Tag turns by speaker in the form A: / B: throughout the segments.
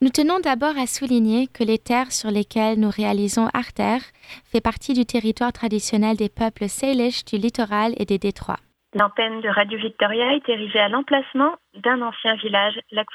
A: Nous tenons d'abord à souligner que les terres sur lesquelles nous réalisons Artère fait partie du territoire traditionnel des peuples Salish du littoral et des détroits.
B: L'antenne de Radio Victoria est érigée à l'emplacement d'un ancien village, Lac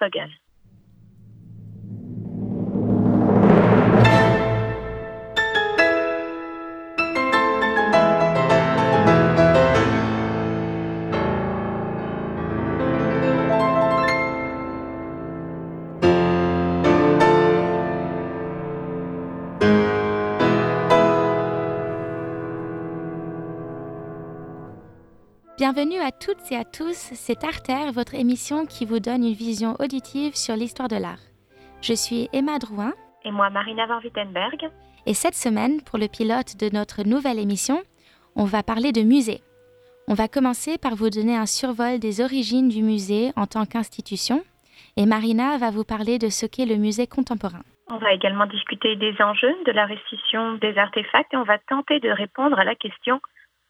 A: Bienvenue à toutes et à tous, c'est Artère, votre émission qui vous donne une vision auditive sur l'histoire de l'art. Je suis Emma Drouin.
B: Et moi, Marina Van Wittenberg.
A: Et cette semaine, pour le pilote de notre nouvelle émission, on va parler de musée. On va commencer par vous donner un survol des origines du musée en tant qu'institution. Et Marina va vous parler de ce qu'est le musée contemporain.
B: On va également discuter des enjeux de la restitution des artefacts et on va tenter de répondre à la question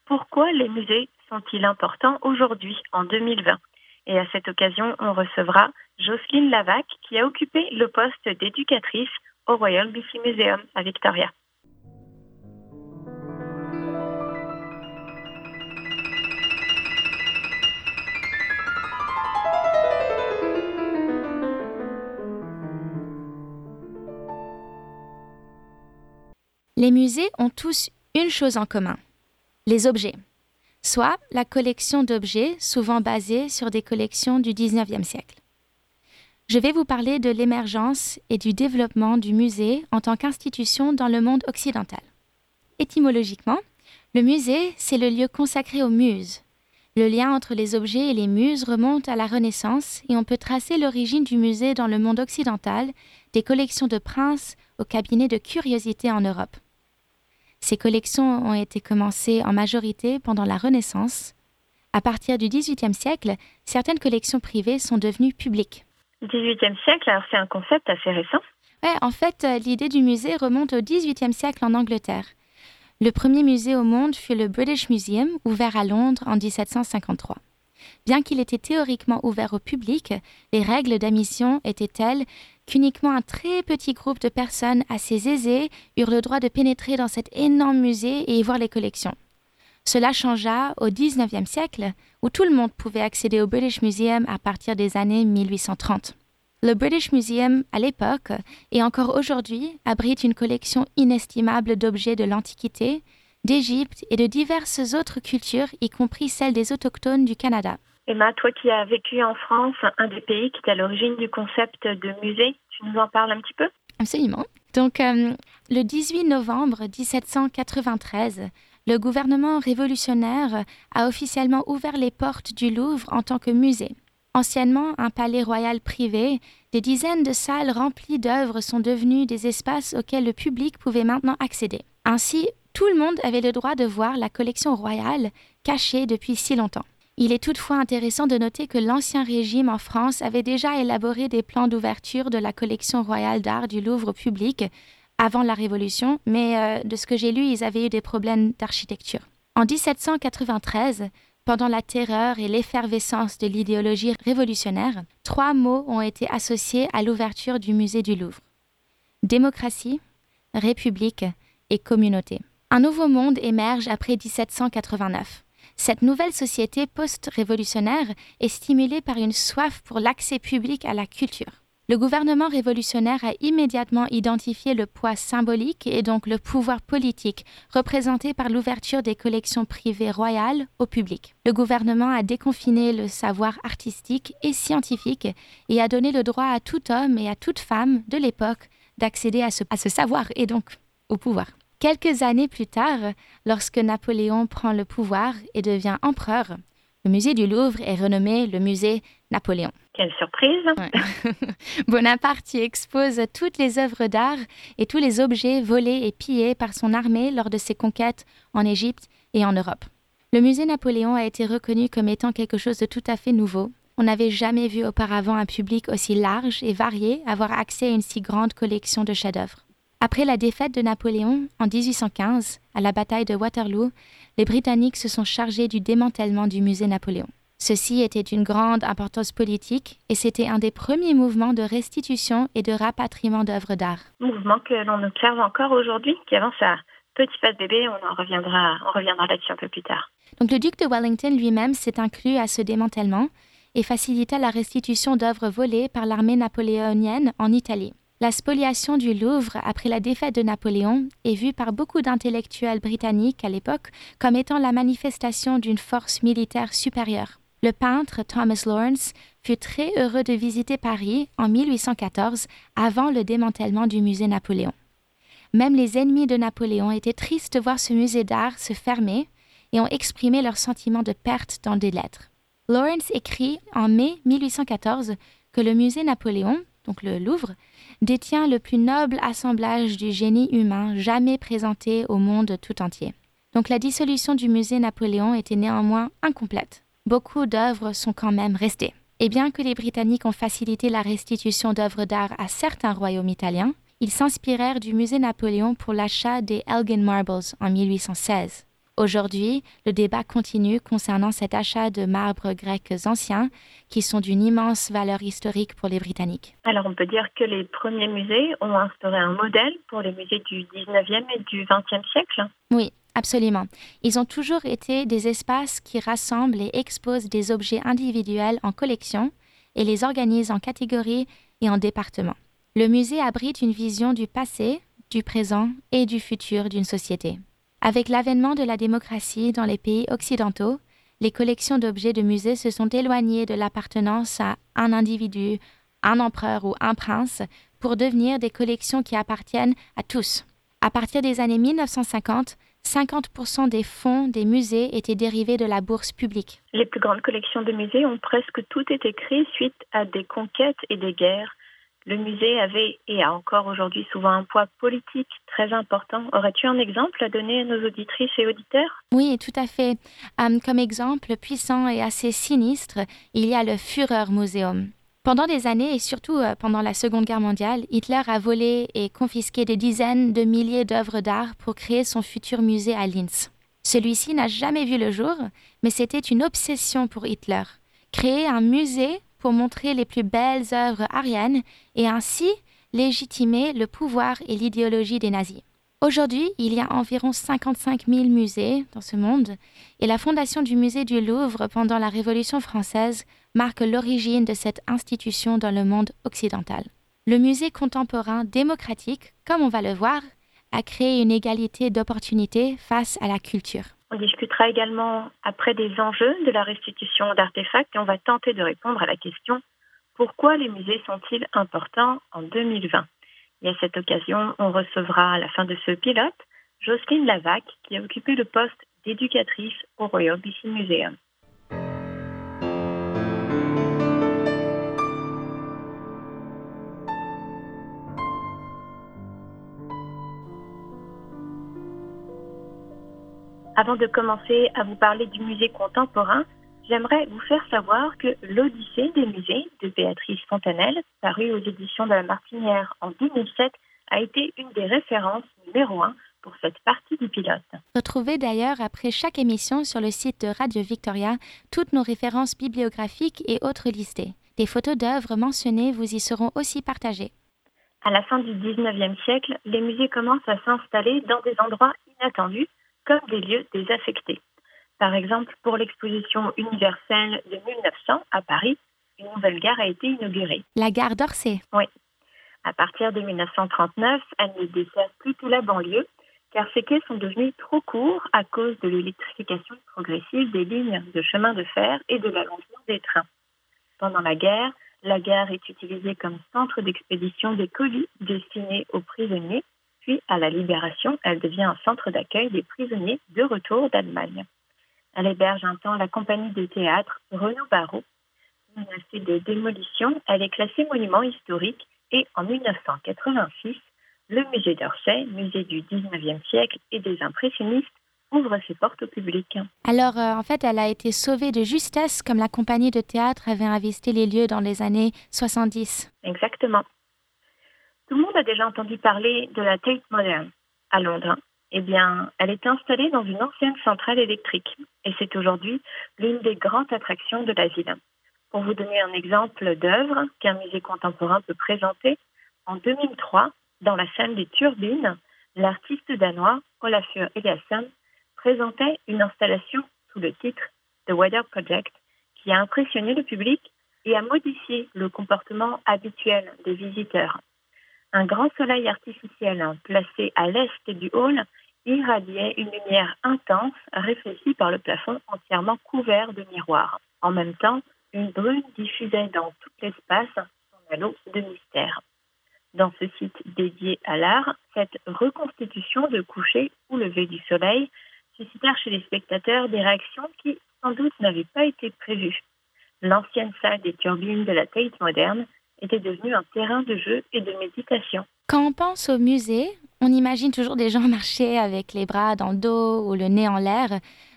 B: pourquoi les musées sont-ils importants aujourd'hui, en 2020 Et à cette occasion, on recevra Jocelyne Lavac, qui a occupé le poste d'éducatrice au Royal BC Museum à Victoria.
A: Les musées ont tous une chose en commun, les objets soit la collection d'objets souvent basée sur des collections du XIXe siècle. Je vais vous parler de l'émergence et du développement du musée en tant qu'institution dans le monde occidental. Étymologiquement, le musée, c'est le lieu consacré aux muses. Le lien entre les objets et les muses remonte à la Renaissance et on peut tracer l'origine du musée dans le monde occidental, des collections de princes au cabinet de curiosités en Europe. Ces collections ont été commencées en majorité pendant la Renaissance. À partir du XVIIIe siècle, certaines collections privées sont devenues publiques.
B: XVIIIe siècle, alors c'est un concept assez récent.
A: Ouais, en fait, euh, l'idée du musée remonte au XVIIIe siècle en Angleterre. Le premier musée au monde fut le British Museum, ouvert à Londres en 1753. Bien qu'il était théoriquement ouvert au public, les règles d'admission étaient telles qu'uniquement un très petit groupe de personnes assez aisées eurent le droit de pénétrer dans cet énorme musée et y voir les collections. Cela changea au XIXe siècle, où tout le monde pouvait accéder au British Museum à partir des années 1830. Le British Museum, à l'époque, et encore aujourd'hui, abrite une collection inestimable d'objets de l'Antiquité, d'Égypte et de diverses autres cultures, y compris celles des autochtones du Canada.
B: Emma, toi qui as vécu en France, un des pays qui est à l'origine du concept de musée, tu nous en parles un petit peu?
A: Absolument. Donc, euh, le 18 novembre 1793, le gouvernement révolutionnaire a officiellement ouvert les portes du Louvre en tant que musée. Anciennement un palais royal privé, des dizaines de salles remplies d'œuvres sont devenues des espaces auxquels le public pouvait maintenant accéder. Ainsi, tout le monde avait le droit de voir la collection royale cachée depuis si longtemps. Il est toutefois intéressant de noter que l'Ancien Régime en France avait déjà élaboré des plans d'ouverture de la collection royale d'art du Louvre public avant la Révolution, mais euh, de ce que j'ai lu, ils avaient eu des problèmes d'architecture. En 1793, pendant la terreur et l'effervescence de l'idéologie révolutionnaire, trois mots ont été associés à l'ouverture du musée du Louvre. Démocratie, République et communauté. Un nouveau monde émerge après 1789. Cette nouvelle société post-révolutionnaire est stimulée par une soif pour l'accès public à la culture. Le gouvernement révolutionnaire a immédiatement identifié le poids symbolique et donc le pouvoir politique représenté par l'ouverture des collections privées royales au public. Le gouvernement a déconfiné le savoir artistique et scientifique et a donné le droit à tout homme et à toute femme de l'époque d'accéder à ce, savoir et donc au pouvoir. Quelques années plus tard, lorsque Napoléon prend le pouvoir et devient empereur, le musée du Louvre est renommé le musée Napoléon.
B: Quelle surprise
A: Bonaparte y expose toutes les œuvres d'art et tous les objets volés et pillés par son armée lors de ses conquêtes en Égypte et en Europe. Le musée Napoléon a été reconnu comme étant quelque chose de tout à fait nouveau. On n'avait jamais vu auparavant un public aussi large et varié avoir accès à une si grande collection de chefs-d'œuvre. Après la défaite de Napoléon en 1815, à la bataille de Waterloo, les Britanniques se sont chargés du démantèlement du musée Napoléon. Ceci était d'une grande importance politique et c'était un des premiers mouvements de restitution et de rapatriement d'œuvres d'art.
B: Mouvement que l'on observe encore aujourd'hui, qui avance à petit pas de bébé, on en reviendra, on reviendra là-dessus un peu plus tard.
A: Donc le duc de Wellington lui-même s'est inclus à ce démantèlement et facilita la restitution d'œuvres volées par l'armée napoléonienne en Italie. La spoliation du Louvre après la défaite de Napoléon est vue par beaucoup d'intellectuels britanniques à l'époque comme étant la manifestation d'une force militaire supérieure. Le peintre Thomas Lawrence fut très heureux de visiter Paris en 1814 avant le démantèlement du musée Napoléon. Même les ennemis de Napoléon étaient tristes de voir ce musée d'art se fermer et ont exprimé leur sentiment de perte dans des lettres. Lawrence écrit en mai 1814 que le musée Napoléon, donc le Louvre, détient le plus noble assemblage du génie humain jamais présenté au monde tout entier. Donc la dissolution du musée Napoléon était néanmoins incomplète. Beaucoup d'œuvres sont quand même restées. Et bien que les Britanniques ont facilité la restitution d'œuvres d'art à certains royaumes italiens, ils s'inspirèrent du musée Napoléon pour l'achat des Elgin Marbles en 1816. Aujourd'hui, le débat continue concernant cet achat de marbres grecs anciens qui sont d'une immense valeur historique pour les Britanniques.
B: Alors on peut dire que les premiers musées ont instauré un modèle pour les musées du 19e et du 20e siècle.
A: Oui, absolument. Ils ont toujours été des espaces qui rassemblent et exposent des objets individuels en collection et les organisent en catégories et en départements. Le musée abrite une vision du passé, du présent et du futur d'une société. Avec l'avènement de la démocratie dans les pays occidentaux, les collections d'objets de musée se sont éloignées de l'appartenance à un individu, un empereur ou un prince pour devenir des collections qui appartiennent à tous. À partir des années 1950, 50% des fonds des musées étaient dérivés de la bourse publique.
B: Les plus grandes collections de musées ont presque toutes été créées suite à des conquêtes et des guerres le musée avait et a encore aujourd'hui souvent un poids politique très important. Aurais-tu un exemple à donner à nos auditrices et auditeurs?
A: Oui, tout à fait. Euh, comme exemple puissant et assez sinistre, il y a le Führer Museum. Pendant des années et surtout euh, pendant la Seconde Guerre mondiale, Hitler a volé et confisqué des dizaines de milliers d'œuvres d'art pour créer son futur musée à Linz. Celui-ci n'a jamais vu le jour, mais c'était une obsession pour Hitler. Créer un musée pour montrer les plus belles œuvres ariennes et ainsi légitimer le pouvoir et l'idéologie des nazis. Aujourd'hui, il y a environ 55 000 musées dans ce monde et la fondation du musée du Louvre pendant la Révolution française marque l'origine de cette institution dans le monde occidental. Le musée contemporain démocratique, comme on va le voir, a créé une égalité d'opportunités face à la culture.
B: On discutera également après des enjeux de la restitution d'artefacts et on va tenter de répondre à la question pourquoi les musées sont-ils importants en 2020 Et à cette occasion, on recevra à la fin de ce pilote Jocelyne Lavac qui a occupé le poste d'éducatrice au Royal BC Museum. Avant de commencer à vous parler du musée contemporain, j'aimerais vous faire savoir que l'Odyssée des musées de Béatrice Fontanelle, parue aux éditions de la Martinière en 2007, a été une des références numéro un pour cette partie du pilote.
A: Retrouvez d'ailleurs après chaque émission sur le site de Radio Victoria toutes nos références bibliographiques et autres listées. Des photos d'œuvres mentionnées vous y seront aussi partagées.
B: À la fin du 19e siècle, les musées commencent à s'installer dans des endroits inattendus comme des lieux désaffectés. Par exemple, pour l'exposition universelle de 1900 à Paris, une nouvelle gare a été inaugurée.
A: La gare d'Orsay
B: Oui. À partir de 1939, elle ne dessert plus que la banlieue, car ces quais sont devenus trop courts à cause de l'électrification progressive des lignes de chemin de fer et de l'allongement des trains. Pendant la guerre, la gare est utilisée comme centre d'expédition des colis destinés aux prisonniers puis, à la Libération, elle devient un centre d'accueil des prisonniers de retour d'Allemagne. Elle héberge un temps la compagnie de théâtre Renaud Barrault. Menacée de démolition, elle est classée monument historique et en 1986, le musée d'Orsay, musée du 19e siècle et des impressionnistes, ouvre ses portes au public.
A: Alors, euh, en fait, elle a été sauvée de justesse comme la compagnie de théâtre avait investi les lieux dans les années 70.
B: Exactement. Tout le monde a déjà entendu parler de la Tate Modern à Londres. Eh bien, elle est installée dans une ancienne centrale électrique et c'est aujourd'hui l'une des grandes attractions de la ville. Pour vous donner un exemple d'œuvre qu'un musée contemporain peut présenter, en 2003, dans la salle des Turbines, l'artiste danois Olafur Eliasson présentait une installation sous le titre The Weather Project qui a impressionné le public et a modifié le comportement habituel des visiteurs. Un grand soleil artificiel placé à l'est du hall irradiait une lumière intense réfléchie par le plafond entièrement couvert de miroirs. En même temps, une brune diffusait dans tout l'espace son halo de mystère. Dans ce site dédié à l'art, cette reconstitution de coucher ou lever du soleil suscitèrent chez les spectateurs des réactions qui, sans doute, n'avaient pas été prévues. L'ancienne salle des turbines de la Tate moderne était devenue un terrain de jeu et de méditation.
A: Quand on pense au musée, on imagine toujours des gens marcher avec les bras dans le dos ou le nez en l'air.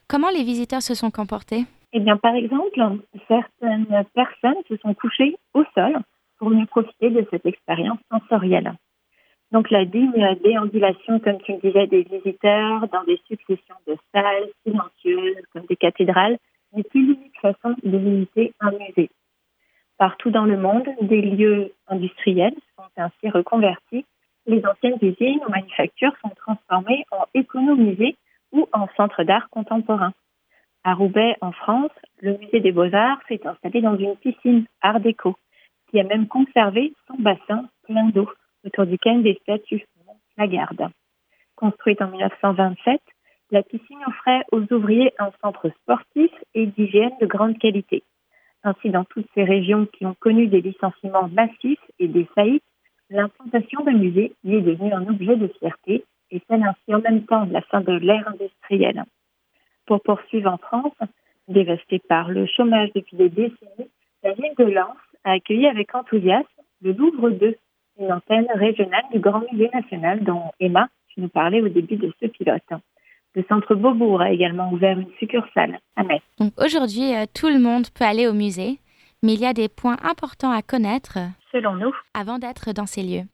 A: Comment les visiteurs se sont comportés?
B: Eh bien, par exemple, certaines personnes se sont couchées au sol pour mieux profiter de cette expérience sensorielle. Donc, la digne déambulation, comme tu le disais, des visiteurs dans des successions de salles silencieuses, comme des cathédrales, n'est plus l'unique façon de visiter un musée. Partout dans le monde, des lieux industriels sont ainsi reconvertis. Les anciennes usines ou manufactures sont transformées en économisées ou en centres d'art contemporain. À Roubaix, en France, le musée des beaux-arts s'est installé dans une piscine art déco, qui a même conservé son bassin plein d'eau, autour duquel des statues la garde. Construite en 1927, la piscine offrait aux ouvriers un centre sportif et d'hygiène de grande qualité. Ainsi, dans toutes ces régions qui ont connu des licenciements massifs et des faillites, l'implantation de musée y est devenue un objet de fierté et celle ainsi en même temps de la fin de l'ère industrielle. Pour poursuivre en France, dévastée par le chômage depuis des décennies, la ville de Lens a accueilli avec enthousiasme le Louvre 2, une antenne régionale du Grand Musée national dont Emma, tu nous parlais au début de ce pilote. Le centre Beaubourg a également ouvert une succursale à Metz.
A: Donc aujourd'hui, euh, tout le monde peut aller au musée, mais il y a des points importants à connaître,
B: selon nous,
A: avant d'être dans ces lieux.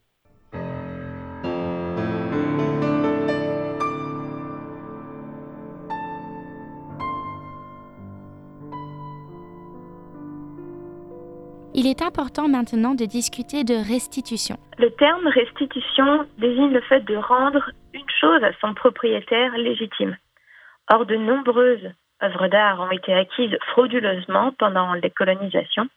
A: Il est important maintenant de discuter de restitution.
B: Le terme restitution désigne le fait de rendre une chose à son propriétaire légitime. Or, de nombreuses œuvres d'art ont été acquises frauduleusement pendant les colonisations.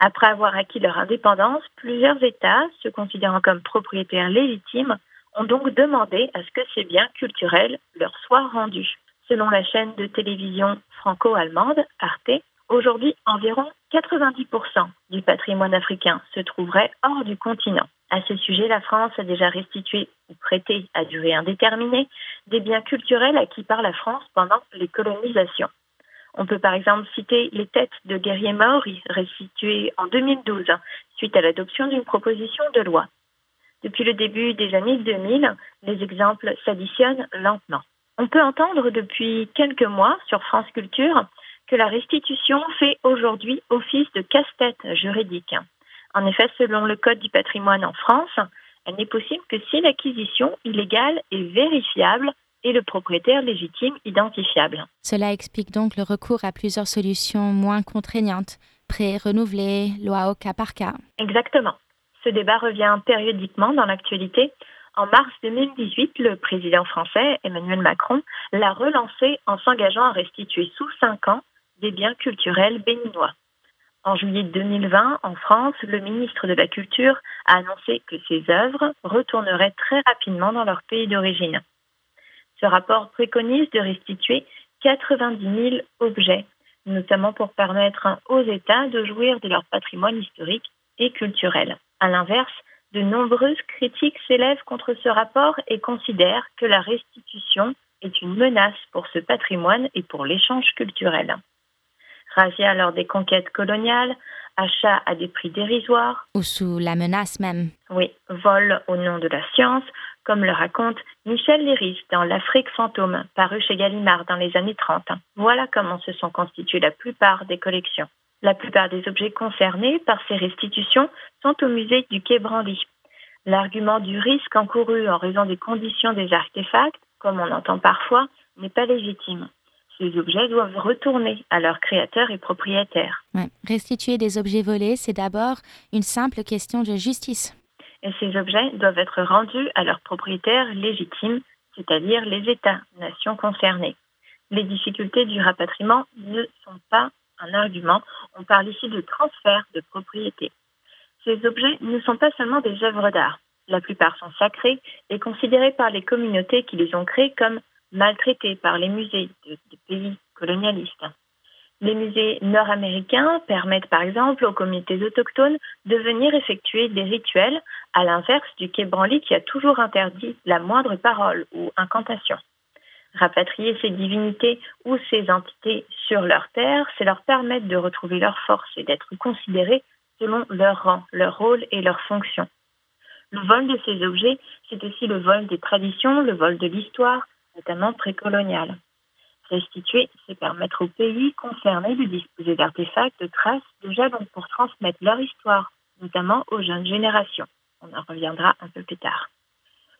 B: Après avoir acquis leur indépendance, plusieurs États, se considérant comme propriétaires légitimes, ont donc demandé à ce que ces biens culturels leur soient rendus. Selon la chaîne de télévision franco-allemande, Arte, Aujourd'hui, environ 90% du patrimoine africain se trouverait hors du continent. À ce sujet, la France a déjà restitué ou prêté à durée indéterminée des biens culturels acquis par la France pendant les colonisations. On peut par exemple citer les têtes de guerriers maoris restituées en 2012 suite à l'adoption d'une proposition de loi. Depuis le début des années 2000, les exemples s'additionnent lentement. On peut entendre depuis quelques mois sur France Culture que la restitution fait aujourd'hui office de casse-tête juridique. En effet, selon le Code du patrimoine en France, elle n'est possible que si l'acquisition illégale est vérifiable et le propriétaire légitime identifiable.
A: Cela explique donc le recours à plusieurs solutions moins contraignantes, prêts renouvelés, loi au cas par cas.
B: Exactement. Ce débat revient périodiquement dans l'actualité. En mars 2018, le président français, Emmanuel Macron, l'a relancé en s'engageant à restituer sous cinq ans des biens culturels béninois. En juillet 2020, en France, le ministre de la Culture a annoncé que ces œuvres retourneraient très rapidement dans leur pays d'origine. Ce rapport préconise de restituer 90 000 objets, notamment pour permettre aux États de jouir de leur patrimoine historique et culturel. À l'inverse, de nombreuses critiques s'élèvent contre ce rapport et considèrent que la restitution est une menace pour ce patrimoine et pour l'échange culturel razzia lors des conquêtes coloniales, achat à des prix dérisoires.
A: Ou sous la menace même.
B: Oui, vol au nom de la science, comme le raconte Michel Léris dans L'Afrique fantôme, paru chez Gallimard dans les années 30. Voilà comment se sont constituées la plupart des collections. La plupart des objets concernés par ces restitutions sont au musée du Quai Branly. L'argument du risque encouru en raison des conditions des artefacts comme on entend parfois, n'est pas légitime. Ces objets doivent retourner à leurs créateurs et propriétaires.
A: Restituer des objets volés, c'est d'abord une simple question de justice.
B: Et ces objets doivent être rendus à leurs propriétaires légitimes, c'est-à-dire les États-nations concernés. Les difficultés du rapatriement ne sont pas un argument, on parle ici de transfert de propriété. Ces objets ne sont pas seulement des œuvres d'art. La plupart sont sacrés et considérés par les communautés qui les ont créés comme maltraités par les musées de, pays colonialistes. Les musées nord-américains permettent par exemple aux communautés autochtones de venir effectuer des rituels, à l'inverse du Quai Branly qui a toujours interdit la moindre parole ou incantation. Rapatrier ces divinités ou ces entités sur leur terre, c'est leur permettre de retrouver leur force et d'être considérés selon leur rang, leur rôle et leur fonction. Le vol de ces objets, c'est aussi le vol des traditions, le vol de l'histoire, notamment précoloniale. Restituer, c'est permettre aux pays concernés de disposer d'artefacts, de traces, de jalons pour transmettre leur histoire, notamment aux jeunes générations. On en reviendra un peu plus tard.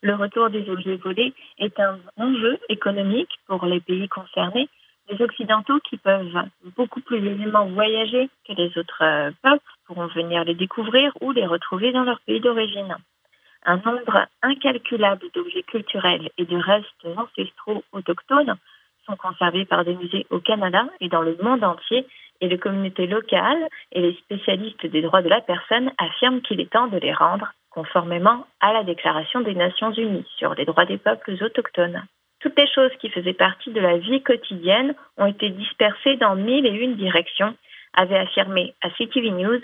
B: Le retour des objets volés est un enjeu économique pour les pays concernés, les Occidentaux qui peuvent beaucoup plus aisément voyager que les autres peuples pourront venir les découvrir ou les retrouver dans leur pays d'origine. Un nombre incalculable d'objets culturels et de restes ancestraux autochtones sont conservés par des musées au Canada et dans le monde entier et les communautés locales et les spécialistes des droits de la personne affirment qu'il est temps de les rendre conformément à la Déclaration des Nations Unies sur les droits des peuples autochtones. Toutes les choses qui faisaient partie de la vie quotidienne ont été dispersées dans mille et une directions, avait affirmé à CTV News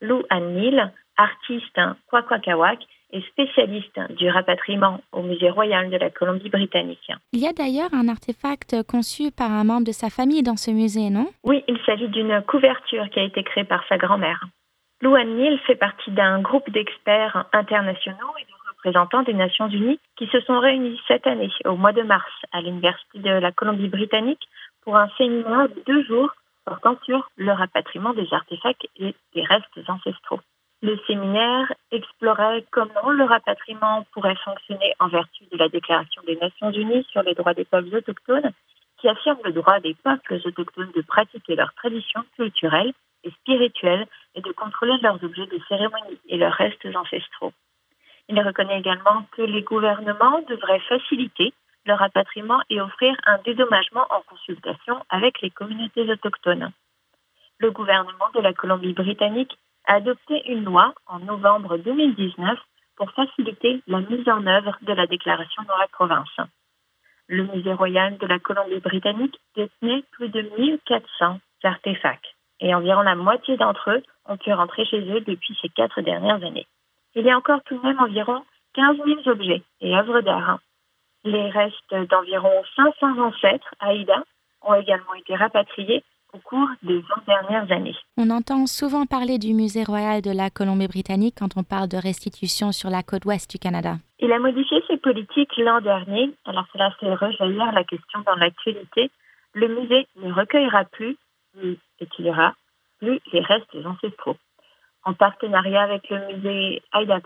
B: Lou Neal, artiste Kwakwakawak et spécialiste du rapatriement au Musée royal de la Colombie-Britannique.
A: Il y a d'ailleurs un artefact conçu par un membre de sa famille dans ce musée, non?
B: Oui, il s'agit d'une couverture qui a été créée par sa grand-mère. Lou Ann fait partie d'un groupe d'experts internationaux et de représentants des Nations Unies qui se sont réunis cette année, au mois de mars, à l'Université de la Colombie-Britannique pour un séminaire de deux jours portant sur le rapatriement des artefacts et des restes ancestraux. Le séminaire explorait comment le rapatriement pourrait fonctionner en vertu de la Déclaration des Nations Unies sur les droits des peuples autochtones, qui affirme le droit des peuples autochtones de pratiquer leurs traditions culturelles et spirituelles et de contrôler leurs objets de cérémonie et leurs restes ancestraux. Il reconnaît également que les gouvernements devraient faciliter le rapatriement et offrir un dédommagement en consultation avec les communautés autochtones. Le gouvernement de la Colombie-Britannique a adopté une loi en novembre 2019 pour faciliter la mise en œuvre de la déclaration dans la province. Le Musée royal de la Colombie-Britannique détenait plus de 1400 artefacts et environ la moitié d'entre eux ont pu rentrer chez eux depuis ces quatre dernières années. Il y a encore tout de même environ 15 000 objets et œuvres d'art. Les restes d'environ 500 ancêtres Aïda ont également été rapatriés au cours des 20 dernières années.
A: On entend souvent parler du Musée royal de la Colombie-Britannique quand on parle de restitution sur la côte ouest du Canada.
B: Il a modifié ses politiques l'an dernier, alors cela fait rejaillir la question dans l'actualité. Le musée ne recueillera plus ni étudiera plus les restes ancestraux. En partenariat avec le musée Haida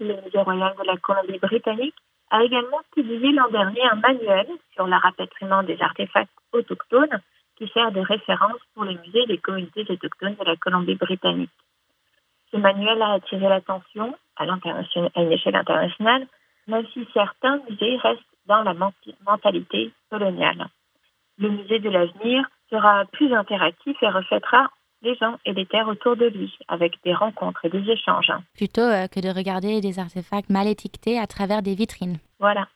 B: le musée royal de la Colombie-Britannique a également publié l'an dernier un manuel sur le rapatriement des artefacts autochtones qui sert de référence pour les musées des communautés autochtones de la Colombie-Britannique. Ce manuel a attiré l'attention à, à une échelle internationale, même si certains musées restent dans la mentalité coloniale. Le musée de l'avenir sera plus interactif et reflètera les gens et les terres autour de lui, avec des rencontres et des échanges.
A: Plutôt euh, que de regarder des artefacts mal étiquetés à travers des vitrines.
B: Voilà.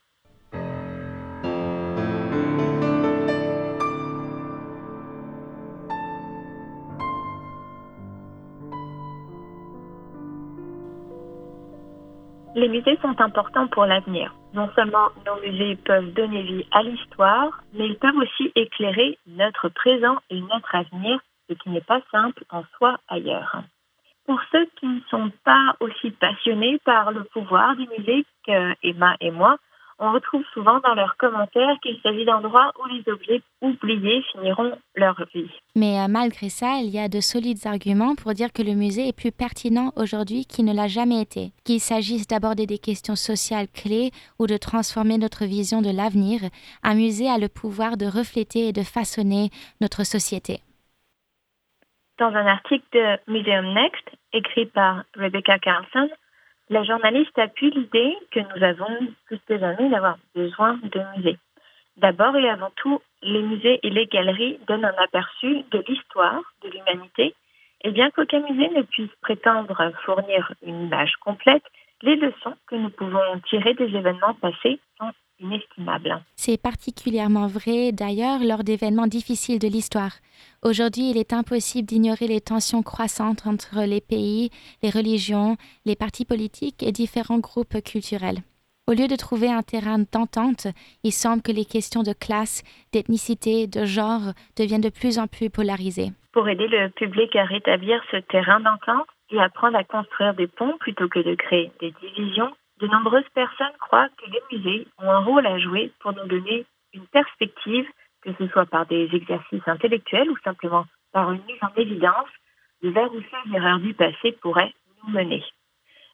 B: Les musées sont importants pour l'avenir. Non seulement nos musées peuvent donner vie à l'histoire, mais ils peuvent aussi éclairer notre présent et notre avenir ce qui n'est pas simple en soi ailleurs. Pour ceux qui ne sont pas aussi passionnés par le pouvoir du musée que Emma et moi, on retrouve souvent dans leurs commentaires qu'il s'agit d'endroits où les objets oubliés finiront leur vie.
A: Mais euh, malgré ça, il y a de solides arguments pour dire que le musée est plus pertinent aujourd'hui qu'il ne l'a jamais été, qu'il s'agisse d'aborder des questions sociales clés ou de transformer notre vision de l'avenir. Un musée a le pouvoir de refléter et de façonner notre société.
B: Dans un article de Museum Next, écrit par Rebecca Carlson, la journaliste appuie l'idée que nous avons plus que jamais d'avoir besoin de musées. D'abord et avant tout, les musées et les galeries donnent un aperçu de l'histoire de l'humanité, et bien qu'aucun musée ne puisse prétendre fournir une image complète, les leçons que nous pouvons tirer des événements passés sont inestimable.
A: C'est particulièrement vrai d'ailleurs lors d'événements difficiles de l'histoire. Aujourd'hui, il est impossible d'ignorer les tensions croissantes entre les pays, les religions, les partis politiques et différents groupes culturels. Au lieu de trouver un terrain d'entente, il semble que les questions de classe, d'ethnicité, de genre deviennent de plus en plus polarisées.
B: Pour aider le public à rétablir ce terrain d'entente et apprendre à construire des ponts plutôt que de créer des divisions, de nombreuses personnes croient que les musées ont un rôle à jouer pour nous donner une perspective, que ce soit par des exercices intellectuels ou simplement par une mise en évidence de vers où ces erreurs du passé pourraient nous mener.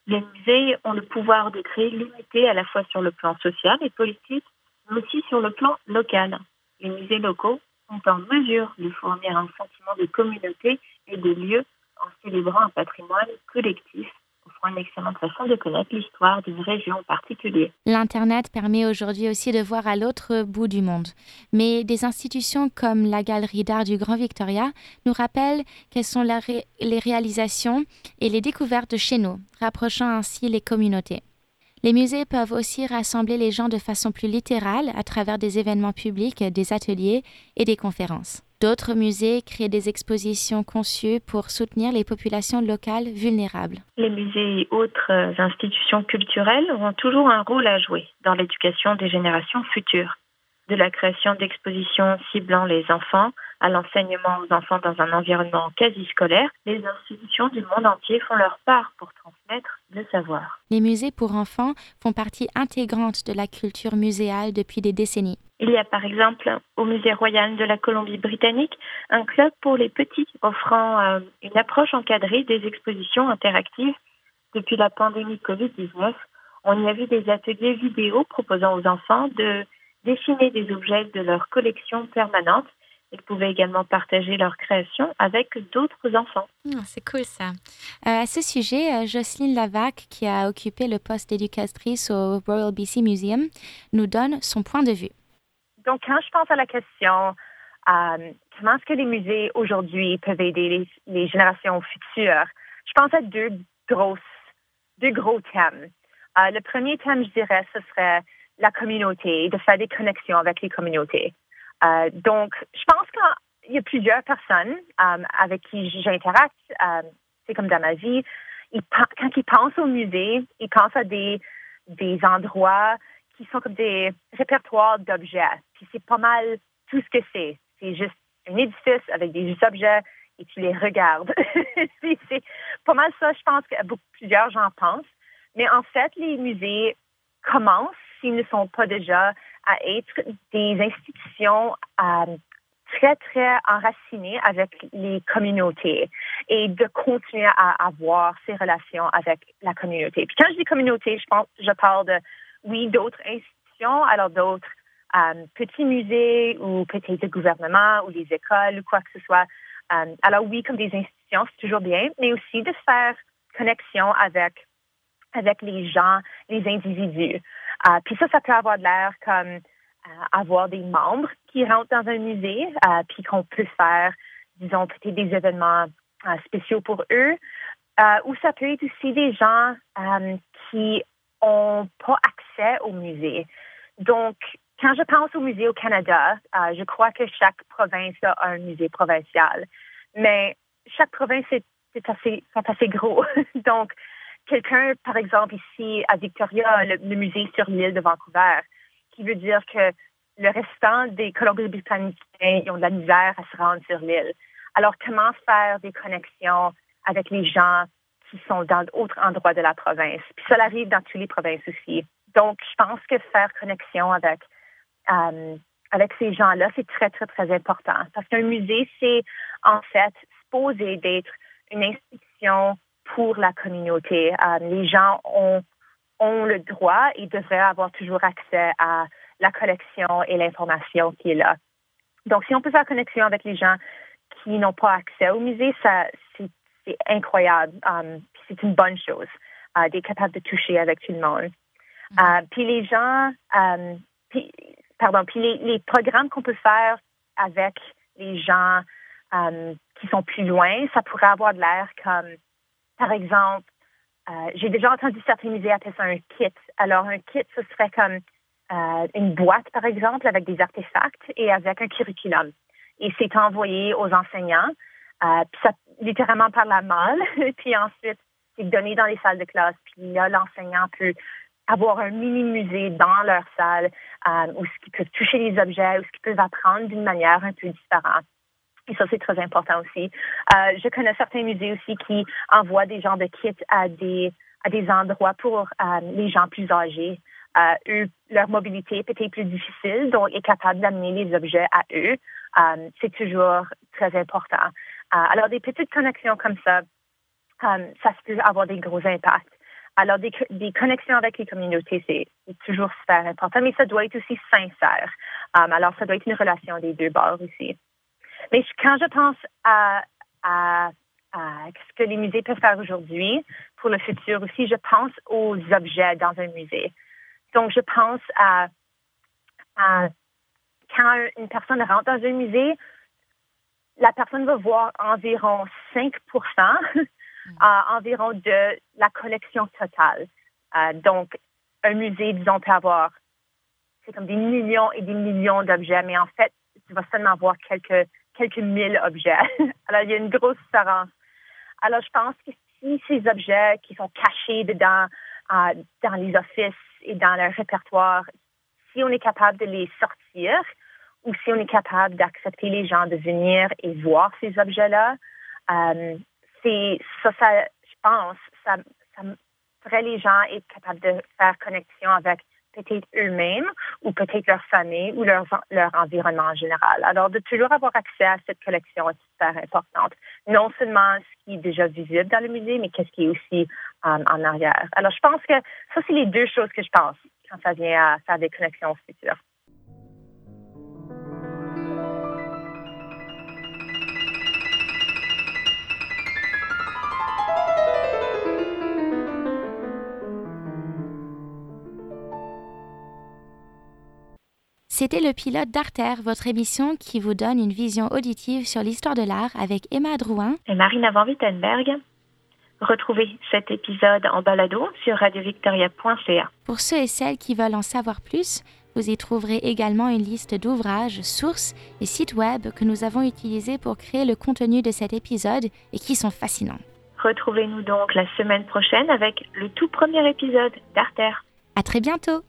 B: Les musées ont le pouvoir de créer l'unité à la fois sur le plan social et politique, mais aussi sur le plan local. Les musées locaux sont en mesure de fournir un sentiment de communauté et de lieu en célébrant un patrimoine collectif une excellente façon de connaître l'histoire d'une région en particulier.
A: L'Internet permet aujourd'hui aussi de voir à l'autre bout du monde. Mais des institutions comme la Galerie d'art du Grand Victoria nous rappellent quelles sont les réalisations et les découvertes de chez nous, rapprochant ainsi les communautés. Les musées peuvent aussi rassembler les gens de façon plus littérale à travers des événements publics, des ateliers et des conférences. D'autres musées créent des expositions conçues pour soutenir les populations locales vulnérables.
B: Les musées et autres institutions culturelles ont toujours un rôle à jouer dans l'éducation des générations futures de la création d'expositions ciblant les enfants à l'enseignement aux enfants dans un environnement quasi scolaire, les institutions du monde entier font leur part pour transmettre le savoir.
A: Les musées pour enfants font partie intégrante de la culture muséale depuis des décennies.
B: Il y a par exemple au Musée royal de la Colombie-Britannique un club pour les petits offrant euh, une approche encadrée des expositions interactives depuis la pandémie Covid-19. On y a vu des ateliers vidéo proposant aux enfants de dessiner des objets de leur collection permanente. Ils pouvaient également partager leur création avec d'autres enfants.
A: Ah, c'est cool ça. Euh, à ce sujet, euh, Jocelyne Lavac, qui a occupé le poste d'éducatrice au Royal BC Museum, nous donne son point de vue.
C: Donc, quand je pense à la question euh, comment est-ce que les musées aujourd'hui peuvent aider les, générations futures, je pense à deux grosses, deux gros thèmes. le premier thème, je dirais, ce serait la communauté, de faire des connexions avec les communautés. Euh, donc, je pense qu'il y a plusieurs personnes euh, avec qui j'interacte, euh, c'est comme dans ma vie, quand ils pensent au musée, ils pensent à des, des endroits qui sont comme des répertoires d'objets. Puis c'est pas mal tout ce que c'est. C'est juste un édifice avec des objets et tu les regardes. c'est pas mal ça, je pense que plusieurs gens pensent. Mais en fait, les musées commencent s'ils ne sont pas déjà à être des institutions euh, très, très enracinées avec les communautés et de continuer à avoir ces relations avec la communauté. Puis quand je dis communauté, je pense, je parle de, oui, d'autres institutions, alors d'autres euh, petits musées ou peut-être des gouvernements ou des écoles ou quoi que ce soit. Euh, alors oui, comme des institutions, c'est toujours bien, mais aussi de faire connexion avec avec les gens, les individus. Euh, puis ça, ça peut avoir l'air comme euh, avoir des membres qui rentrent dans un musée, euh, puis qu'on peut faire, disons, peut-être des événements spéciaux pour eux. ou ça peut être aussi des gens qui n'ont pas accès au musée. Donc, quand je pense au musée au Canada, je crois que chaque province a un musée provincial. Mais chaque province est, est assez, sont assez gros. Donc, quelqu'un, par exemple, ici à Victoria, le, musée sur l'île de Vancouver, qui veut dire que le restant des Colombie-Britanniques ont de la misère à se rendre sur l'île. Alors, comment faire des connexions avec les gens qui sont dans d'autres endroits de la province? Puis ça arrive dans toutes les provinces aussi. donc, je pense que faire connexion avec, euh, avec ces gens-là, c'est très, très, très important. Parce qu'un musée, c'est en fait supposé d'être une institution pour la communauté. Euh, les gens ont, ont le droit et devraient avoir toujours accès à la collection et l'information qui est là. Donc, si on peut faire connexion avec les gens qui n'ont pas accès au musée, ça, c'est incroyable. Um, c'est une bonne chose uh, d'être capable de toucher avec tout le monde. Mm-hmm. Uh, puis les gens, um, puis, pardon, puis les, les programmes qu'on peut faire avec les gens um, qui sont plus loin, ça pourrait avoir de l'air comme, par exemple, euh, j'ai déjà entendu certains musées appeler ça un kit. Alors, un kit, ce serait comme euh, une boîte, par exemple, avec des artefacts et avec un curriculum. Et c'est envoyé aux enseignants, puis ça, littéralement par la malle, puis ensuite, c'est donné dans les salles de classe. Puis là, l'enseignant peut avoir un mini-musée dans leur salle euh, où ils peuvent toucher les objets, où ils peuvent apprendre d'une manière un peu différente. Et ça, c'est très important aussi. Euh, je connais certains musées aussi qui envoient des genres de kits à des, à des endroits pour euh, les gens plus âgés. Euh, eux, leur mobilité est peut-être plus difficile, donc est capable d'amener les objets à eux. C'est toujours très important. Euh, alors, des petites connexions comme ça, ça peut avoir des gros impacts. Alors, des, connexions avec les communautés, c'est toujours super important, mais ça doit être aussi sincère. alors, ça doit être une relation des deux bords aussi. Mais quand je pense à ce que les musées peuvent faire aujourd'hui pour le futur aussi, je pense aux objets dans un musée. Donc, je pense à, quand une personne rentre dans un musée, la personne va voir environ 5 mm. environ de la collection totale. Euh, donc, un musée, disons, peut avoir, c'est comme des millions et des millions d'objets, mais en fait, tu vas seulement voir quelques, quelques mille objets. Alors, il y a une grosse différence. Alors, je pense que si ces objets qui sont cachés dedans, euh, dans les offices et dans leur répertoire, si on est capable de les sortir ou si on est capable d'accepter les gens de venir et voir ces objets-là, euh, c'est ça, ça, je pense, ça, ça ferait les gens être capables de faire connexion avec peut-être eux-mêmes ou peut-être leur famille ou leur, leur environnement en général. Alors, de toujours avoir accès à cette collection est super importante. Non seulement ce qui est déjà visible dans le musée, mais qu'est-ce qui est aussi um, en arrière. Alors, je pense que ça, c'est les deux choses que je pense quand ça vient à faire des connexions futures.
A: C'était le pilote d'Arter, votre émission qui vous donne une vision auditive sur l'histoire de l'art avec Emma Drouin
B: et Marina Van Wittenberg. Retrouvez cet épisode en balado sur radiovictoria.ca.
A: Pour ceux et celles qui veulent en savoir plus, vous y trouverez également une liste d'ouvrages, sources et sites web que nous avons utilisés pour créer le contenu de cet épisode et qui sont fascinants.
B: Retrouvez-nous donc la semaine prochaine avec le tout premier épisode d'Arter.
A: À très bientôt!